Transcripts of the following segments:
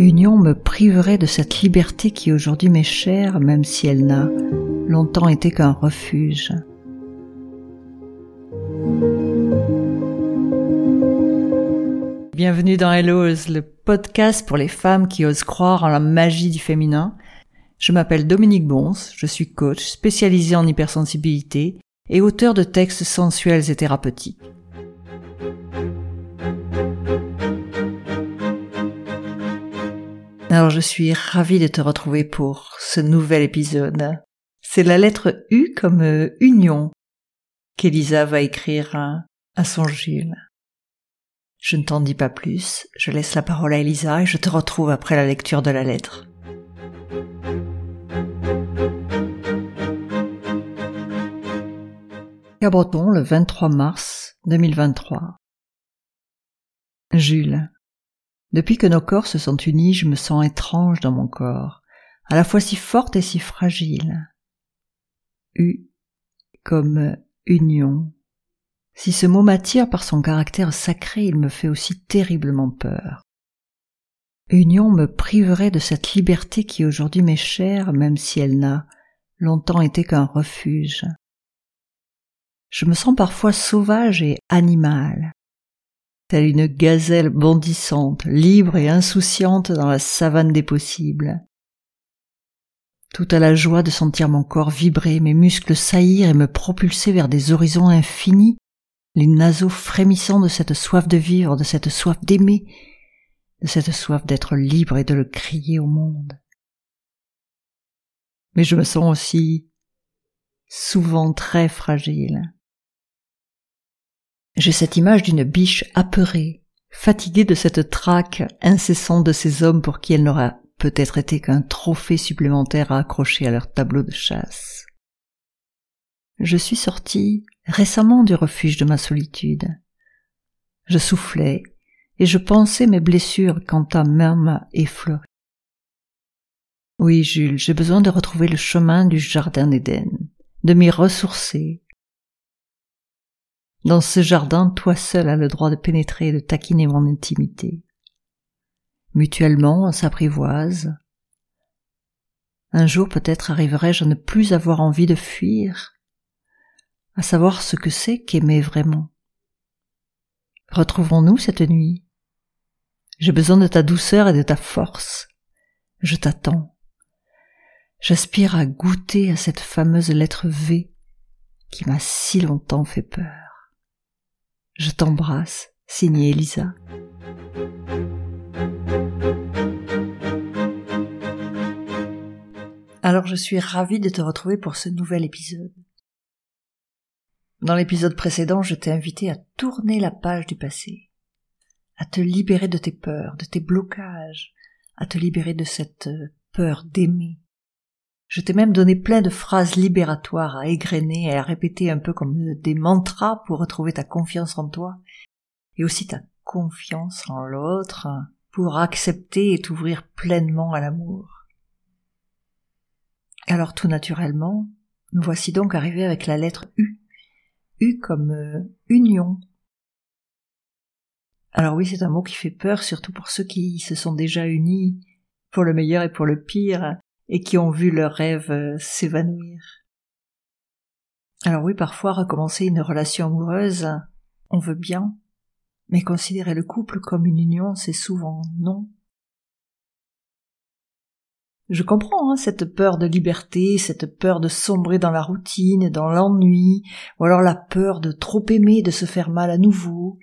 Union me priverait de cette liberté qui aujourd'hui m'est chère, même si elle n'a longtemps été qu'un refuge. Bienvenue dans Hello's, le podcast pour les femmes qui osent croire en la magie du féminin. Je m'appelle Dominique Bons, je suis coach spécialisé en hypersensibilité et auteur de textes sensuels et thérapeutiques. Je suis ravie de te retrouver pour ce nouvel épisode. C'est la lettre U comme euh, union qu'Elisa va écrire à, son Jules. Je ne t'en dis pas plus, je laisse la parole à Elisa et je te retrouve après la lecture de la lettre. Cabreton, le 23 mars 2023. Jules. Depuis que nos corps se sont unis, je me sens étrange dans mon corps, à la fois si forte et si fragile. U comme union. Si ce mot m'attire par son caractère sacré, il me fait aussi terriblement peur. Union me priverait de cette liberté qui aujourd'hui m'est chère, même si elle n'a longtemps été qu'un refuge. Je me sens parfois sauvage et animal, telle une gazelle bondissante, libre et insouciante dans la savane des possibles. Tout à la joie de sentir mon corps vibrer, mes muscles saillir et me propulser vers des horizons infinis, les naseaux frémissants de cette soif de vivre, de cette soif d'aimer, de cette soif d'être libre et de le crier au monde. Mais je me sens aussi souvent très fragile. J'ai cette image d'une biche apeurée, fatiguée de cette traque incessante de ces hommes pour qui elle n'aura peut-être été qu'un trophée supplémentaire à accrocher à leur tableau de chasse. Je suis sortie récemment du refuge de ma solitude. Je soufflais et je pensais mes blessures quand main m'a effleuré. Oui, Jules, j'ai besoin de retrouver le chemin du jardin d'Éden, de m'y ressourcer, dans ce jardin, toi seul as le droit de pénétrer et de taquiner mon intimité. Mutuellement, on s'apprivoise. Un jour peut-être arriverai-je à ne plus avoir envie de fuir, à savoir ce que c'est qu'aimer vraiment. Retrouverons-nous cette nuit J'ai besoin de ta douceur et de ta force. Je t'attends. J'aspire à goûter à cette fameuse lettre V qui m'a si longtemps fait peur. Je t'embrasse, signé Elisa. Alors je suis ravie de te retrouver pour ce nouvel épisode. Dans l'épisode précédent, je t'ai invité à tourner la page du passé, à te libérer de tes peurs, de tes blocages, à te libérer de cette peur d'aimer, je t'ai même donné plein de phrases libératoires à égrener et à répéter un peu comme des mantras pour retrouver ta confiance en toi et aussi ta confiance en l'autre pour accepter et t'ouvrir pleinement à l'amour. Alors tout naturellement, nous voici donc arrivés avec la lettre U. U comme euh, union. Alors oui, c'est un mot qui fait peur, surtout pour ceux qui se sont déjà unis, pour le meilleur et pour le pire, et qui ont vu leurs rêves euh, s'évanouir. Alors oui, parfois recommencer une relation amoureuse, on veut bien, mais considérer le couple comme une union, c'est souvent non. Je comprends hein, cette peur de liberté, cette peur de sombrer dans la routine, dans l'ennui, ou alors la peur de trop aimer, de se faire mal à nouveau,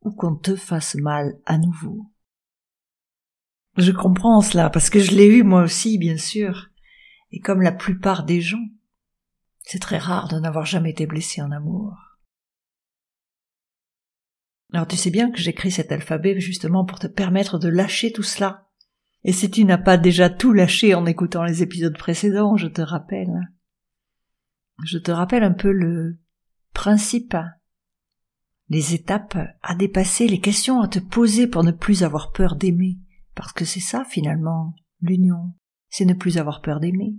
ou qu'on te fasse mal à nouveau. Je comprends cela, parce que je l'ai eu moi aussi, bien sûr. Et comme la plupart des gens, c'est très rare de n'avoir jamais été blessé en amour. Alors tu sais bien que j'écris cet alphabet justement pour te permettre de lâcher tout cela. Et si tu n'as pas déjà tout lâché en écoutant les épisodes précédents, je te rappelle. Je te rappelle un peu le principe, les étapes à dépasser, les questions à te poser pour ne plus avoir peur d'aimer, parce que c'est ça finalement, l'union, c'est ne plus avoir peur d'aimer.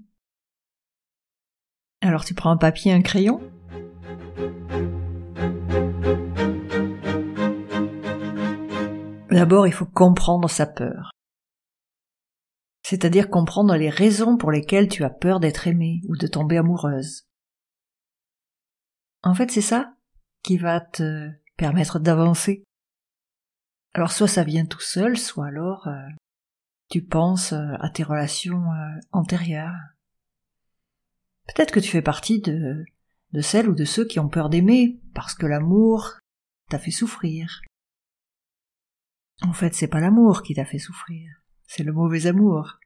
Alors tu prends un papier, un crayon? D'abord, il faut comprendre sa peur. C'est-à-dire comprendre les raisons pour lesquelles tu as peur d'être aimée ou de tomber amoureuse. En fait, c'est ça qui va te permettre d'avancer. Alors soit ça vient tout seul, soit alors euh, tu penses euh, à tes relations euh, antérieures. Peut-être que tu fais partie de, de celles ou de ceux qui ont peur d'aimer parce que l'amour t'a fait souffrir. En fait, c'est pas l'amour qui t'a fait souffrir, c'est le mauvais amour.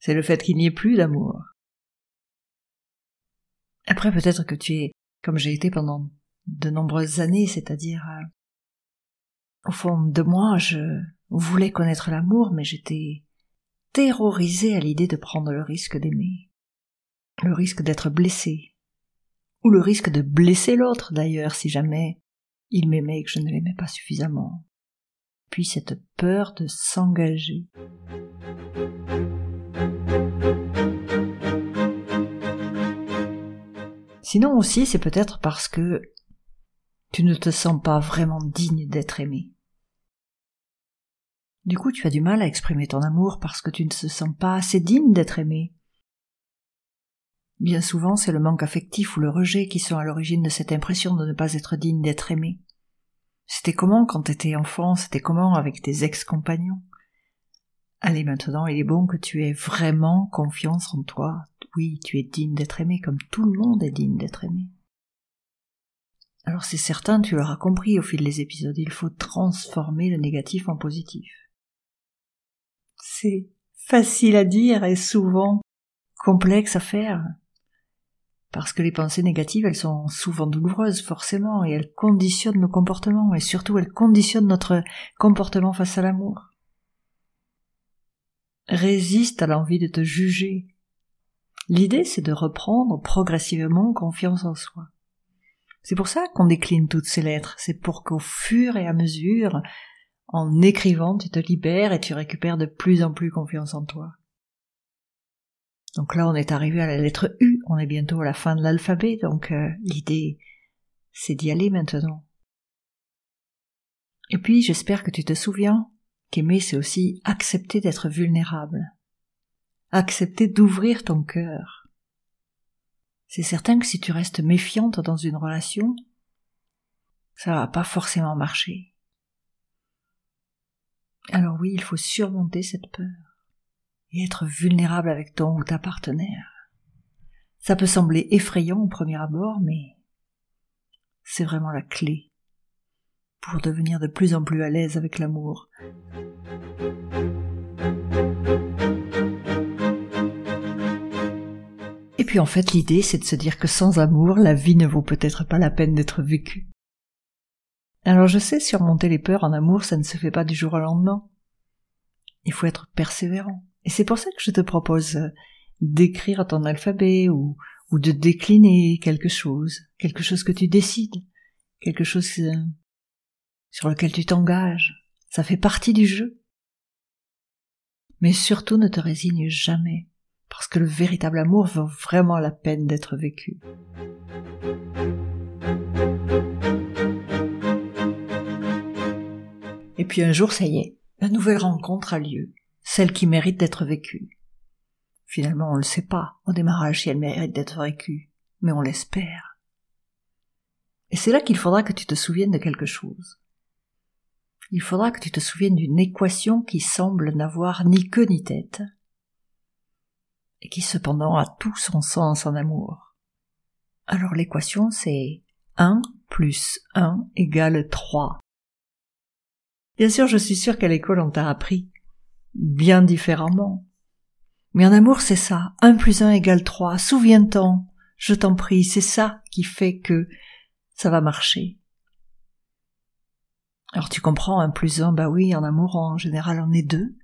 C'est le fait qu'il n'y ait plus d'amour. Après, peut-être que tu es, comme j'ai été pendant de nombreuses années, c'est-à-dire, au fond de moi, je voulais connaître l'amour, mais j'étais terrorisée à l'idée de prendre le risque d'aimer, le risque d'être blessé, ou le risque de blesser l'autre d'ailleurs si jamais il m'aimait et que je ne l'aimais pas suffisamment. Puis cette peur de s'engager. Sinon aussi, c'est peut-être parce que tu ne te sens pas vraiment digne d'être aimé. Du coup, tu as du mal à exprimer ton amour parce que tu ne te sens pas assez digne d'être aimé. Bien souvent, c'est le manque affectif ou le rejet qui sont à l'origine de cette impression de ne pas être digne d'être aimé. C'était comment quand t'étais enfant, c'était comment avec tes ex-compagnons? Allez, maintenant, il est bon que tu aies vraiment confiance en toi. Oui, tu es digne d'être aimé comme tout le monde est digne d'être aimé. Alors c'est certain, tu l'auras compris au fil des épisodes, il faut transformer le négatif en positif. C'est facile à dire et souvent complexe à faire. Parce que les pensées négatives, elles sont souvent douloureuses, forcément, et elles conditionnent nos comportements, et surtout elles conditionnent notre comportement face à l'amour. Résiste à l'envie de te juger. L'idée, c'est de reprendre progressivement confiance en soi. C'est pour ça qu'on décline toutes ces lettres, c'est pour qu'au fur et à mesure, en écrivant, tu te libères et tu récupères de plus en plus confiance en toi. Donc là, on est arrivé à la lettre U, on est bientôt à la fin de l'alphabet, donc euh, l'idée, c'est d'y aller maintenant. Et puis, j'espère que tu te souviens qu'aimer, c'est aussi accepter d'être vulnérable, accepter d'ouvrir ton cœur. C'est certain que si tu restes méfiante dans une relation, ça va pas forcément marcher. Alors oui, il faut surmonter cette peur et être vulnérable avec ton ou ta partenaire. Ça peut sembler effrayant au premier abord, mais c'est vraiment la clé pour devenir de plus en plus à l'aise avec l'amour. Puis en fait l'idée c'est de se dire que sans amour la vie ne vaut peut-être pas la peine d'être vécue. Alors je sais surmonter les peurs en amour ça ne se fait pas du jour au lendemain. Il faut être persévérant. Et c'est pour ça que je te propose euh, d'écrire ton alphabet ou, de décliner quelque chose, quelque chose que tu décides, quelque chose euh, sur lequel tu t'engages. Ça fait partie du jeu. Mais surtout ne te résigne jamais, parce que le véritable amour vaut vraiment la peine d'être vécu. Et puis un jour, ça y est, la nouvelle rencontre a lieu celle qui mérite d'être vécue. Finalement, on ne le sait pas au démarrage si elle mérite d'être vécue, mais on l'espère. Et c'est là qu'il faudra que tu te souviennes de quelque chose. Il faudra que tu te souviennes d'une équation qui semble n'avoir ni queue ni tête, et qui cependant a tout son sens en amour. Alors l'équation c'est 1 plus 1 égale 3. Bien sûr, je suis sûre qu'à l'école on t'a appris bien différemment. Mais en amour, c'est ça. Un plus un égale trois. Souviens-t'en. Je t'en prie. C'est ça qui fait que ça va marcher. Alors tu comprends, un plus un, bah oui, en amour, en général, on est deux.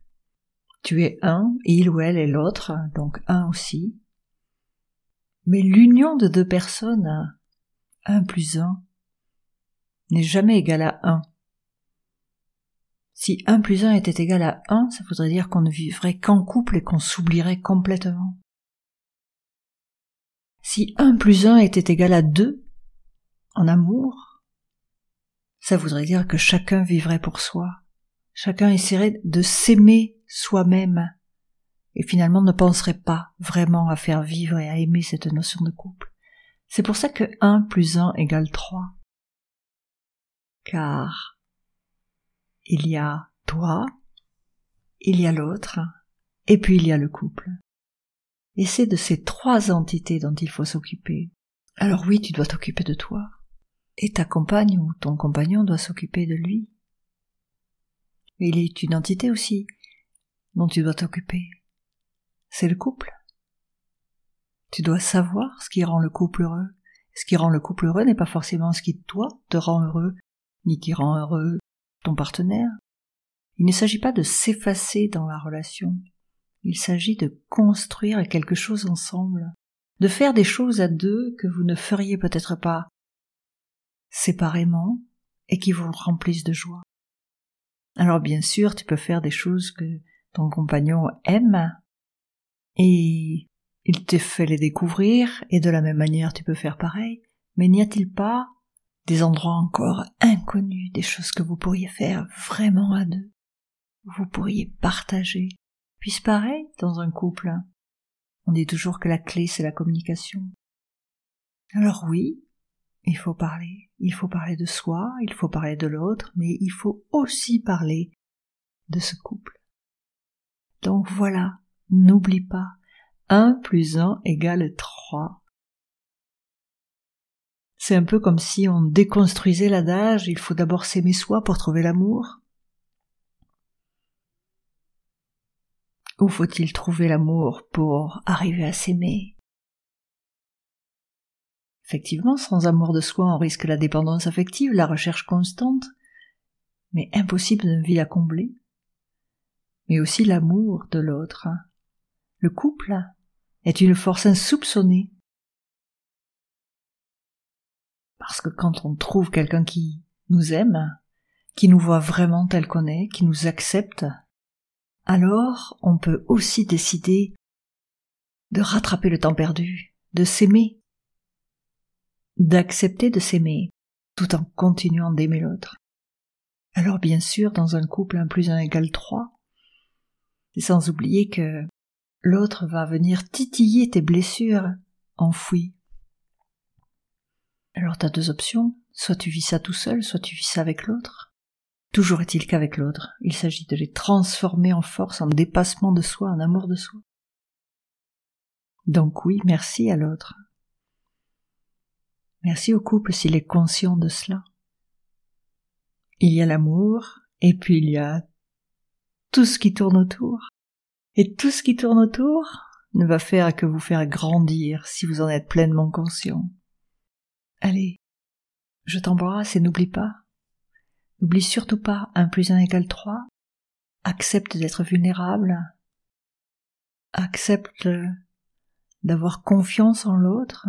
Tu es un, il ou elle est l'autre, donc un aussi. Mais l'union de deux personnes, un plus un, n'est jamais égal à un. Si 1 plus 1 était égal à 1, ça voudrait dire qu'on ne vivrait qu'en couple et qu'on s'oublierait complètement. Si 1 plus 1 était égal à 2, en amour, ça voudrait dire que chacun vivrait pour soi. Chacun essaierait de s'aimer soi-même et finalement ne penserait pas vraiment à faire vivre et à aimer cette notion de couple. C'est pour ça que 1 plus 1 égale 3. Car il y a toi, il y a l'autre, et puis il y a le couple. Et c'est de ces trois entités dont il faut s'occuper. Alors oui, tu dois t'occuper de toi. Et ta compagne ou ton compagnon doit s'occuper de lui. Il est une entité aussi dont tu dois t'occuper. C'est le couple. Tu dois savoir ce qui rend le couple heureux. Ce qui rend le couple heureux n'est pas forcément ce qui, toi, te rend heureux, ni qui rend heureux ton partenaire. Il ne s'agit pas de s'effacer dans la relation. Il s'agit de construire quelque chose ensemble, de faire des choses à deux que vous ne feriez peut-être pas séparément et qui vous remplissent de joie. Alors bien sûr, tu peux faire des choses que ton compagnon aime et il te fait les découvrir et de la même manière tu peux faire pareil, mais n'y a-t-il pas des endroits encore inconnus, des choses que vous pourriez faire vraiment à deux, vous pourriez partager. Puis pareil dans un couple. On dit toujours que la clé c'est la communication. Alors oui, il faut parler, il faut parler de soi, il faut parler de l'autre, mais il faut aussi parler de ce couple. Donc voilà, n'oublie pas, 1 plus 1 égale 3. C'est un peu comme si on déconstruisait l'adage il faut d'abord s'aimer soi pour trouver l'amour. Ou faut-il trouver l'amour pour arriver à s'aimer? Effectivement, sans amour de soi, on risque la dépendance affective, la recherche constante, mais impossible de vie à combler. Mais aussi l'amour de l'autre. Le couple est une force insoupçonnée Parce que quand on trouve quelqu'un qui nous aime, qui nous voit vraiment tel qu'on est, qui nous accepte, alors on peut aussi décider de rattraper le temps perdu, de s'aimer, d'accepter de s'aimer, tout en continuant d'aimer l'autre. Alors bien sûr, dans un couple un plus un égale trois, sans oublier que l'autre va venir titiller tes blessures enfouies alors t'as deux options, soit tu vis ça tout seul, soit tu vis ça avec l'autre. Toujours est-il qu'avec l'autre, il s'agit de les transformer en force, en dépassement de soi, en amour de soi. Donc oui, merci à l'autre. Merci au couple s'il est conscient de cela. Il y a l'amour, et puis il y a tout ce qui tourne autour. Et tout ce qui tourne autour ne va faire que vous faire grandir si vous en êtes pleinement conscient. Allez, je t'embrasse et n'oublie pas. N'oublie surtout pas un plus un égale trois. Accepte d'être vulnérable. Accepte d'avoir confiance en l'autre.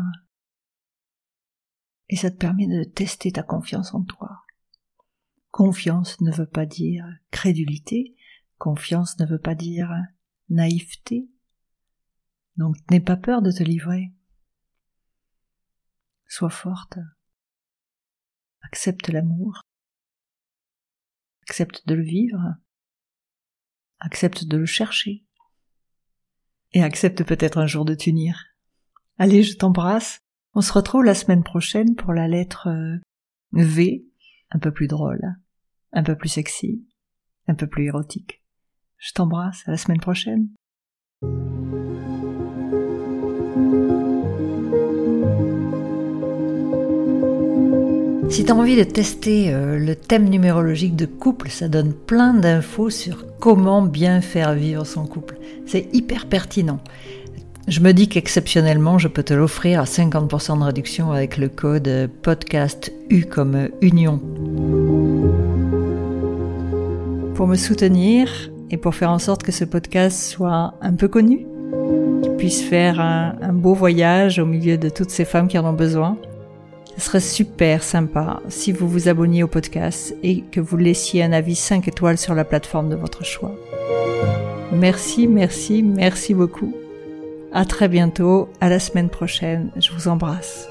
Et ça te permet de tester ta confiance en toi. Confiance ne veut pas dire crédulité, confiance ne veut pas dire naïveté. Donc n'aie pas peur de te livrer. Sois forte. Accepte l'amour. Accepte de le vivre. Accepte de le chercher. Et accepte peut-être un jour de t'unir. Allez, je t'embrasse. On se retrouve la semaine prochaine pour la lettre euh, V, un peu plus drôle, un peu plus sexy, un peu plus érotique. Je t'embrasse, à la semaine prochaine. Si tu as envie de tester euh, le thème numérologique de couple, ça donne plein d'infos sur comment bien faire vivre son couple. C'est hyper pertinent. Je me dis qu'exceptionnellement, je peux te l'offrir à 50% de réduction avec le code podcast U comme Union. Pour me soutenir et pour faire en sorte que ce podcast soit un peu connu, qu'il puisse faire un beau voyage au milieu de toutes ces femmes qui en ont besoin, ce serait super sympa si vous vous abonniez au podcast et que vous laissiez un avis 5 étoiles sur la plateforme de votre choix. Merci, merci, merci beaucoup. À très bientôt, à la semaine prochaine. Je vous embrasse.